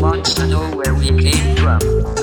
wants to know where we came from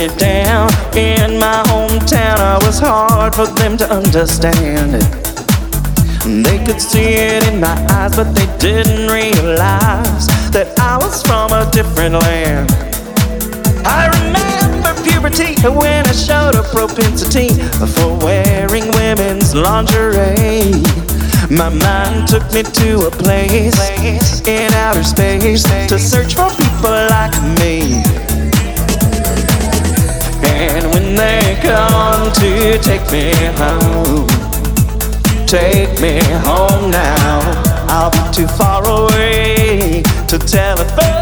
me down. In my hometown, I was hard for them to understand. They could see it in my eyes, but they didn't realize that I was from a different land. I remember puberty when I showed a propensity for wearing women's lingerie. My mind took me to a place in outer space to search for people like me. They come to take me home, take me home now. I'll be too far away to tell telephone.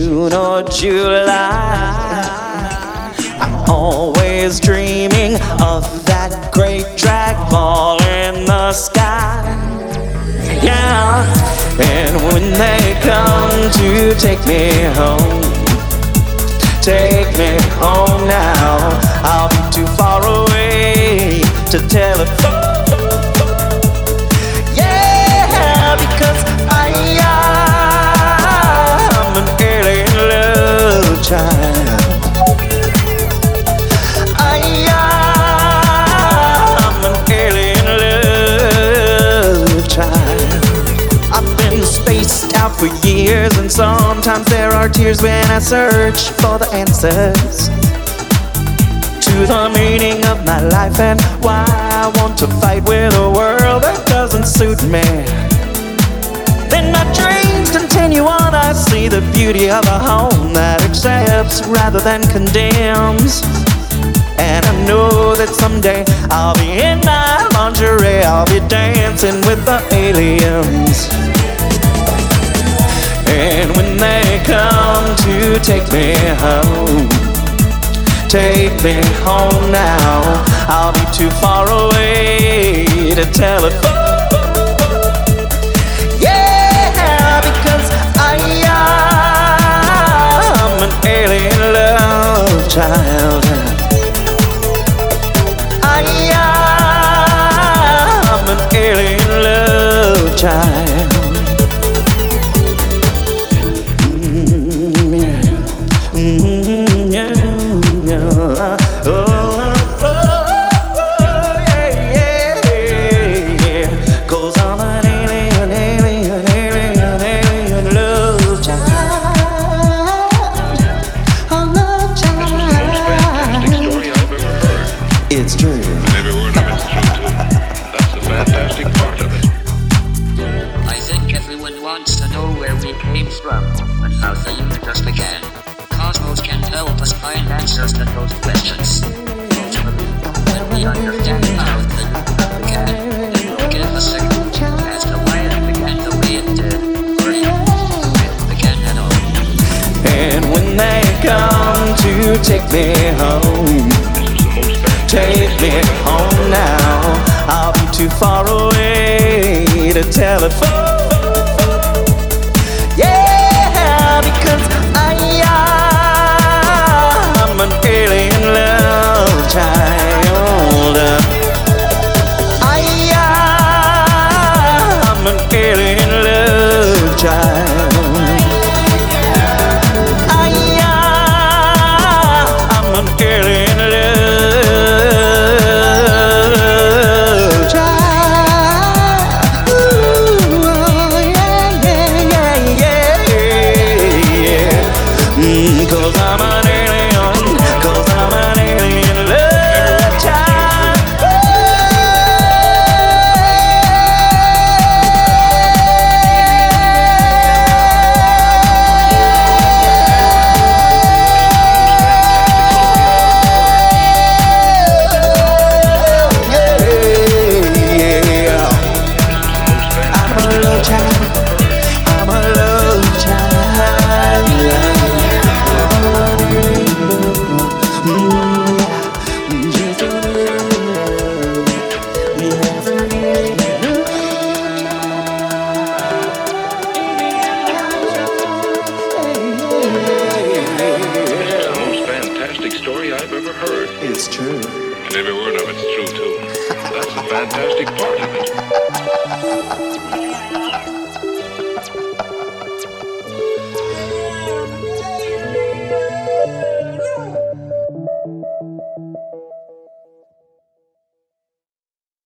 June, or July. I'm always dreaming of that great drag ball in the sky. Yeah, and when they come to take me home, take me home now. I'll be too far away to telephone. For years, and sometimes there are tears when I search for the answers to the meaning of my life and why I want to fight with a world that doesn't suit me. Then my dreams continue on. I see the beauty of a home that accepts rather than condemns. And I know that someday I'll be in my lingerie, I'll be dancing with the aliens. And when they come to take me home, take me home now. I'll be too far away to telephone. Yeah, because I am an alien love child. I am an alien love child. Wants to know where we came from and how the universe began. Cosmos can help us find answers to those questions. Ultimately, when we understand how the universe began, it will give as to why it began the way it did, or it began at all. And when they come to take me home, take me home now. I'll be too far away to telephone. I've ever heard. It's true. And every word of it's true, too. That's the fantastic part of it.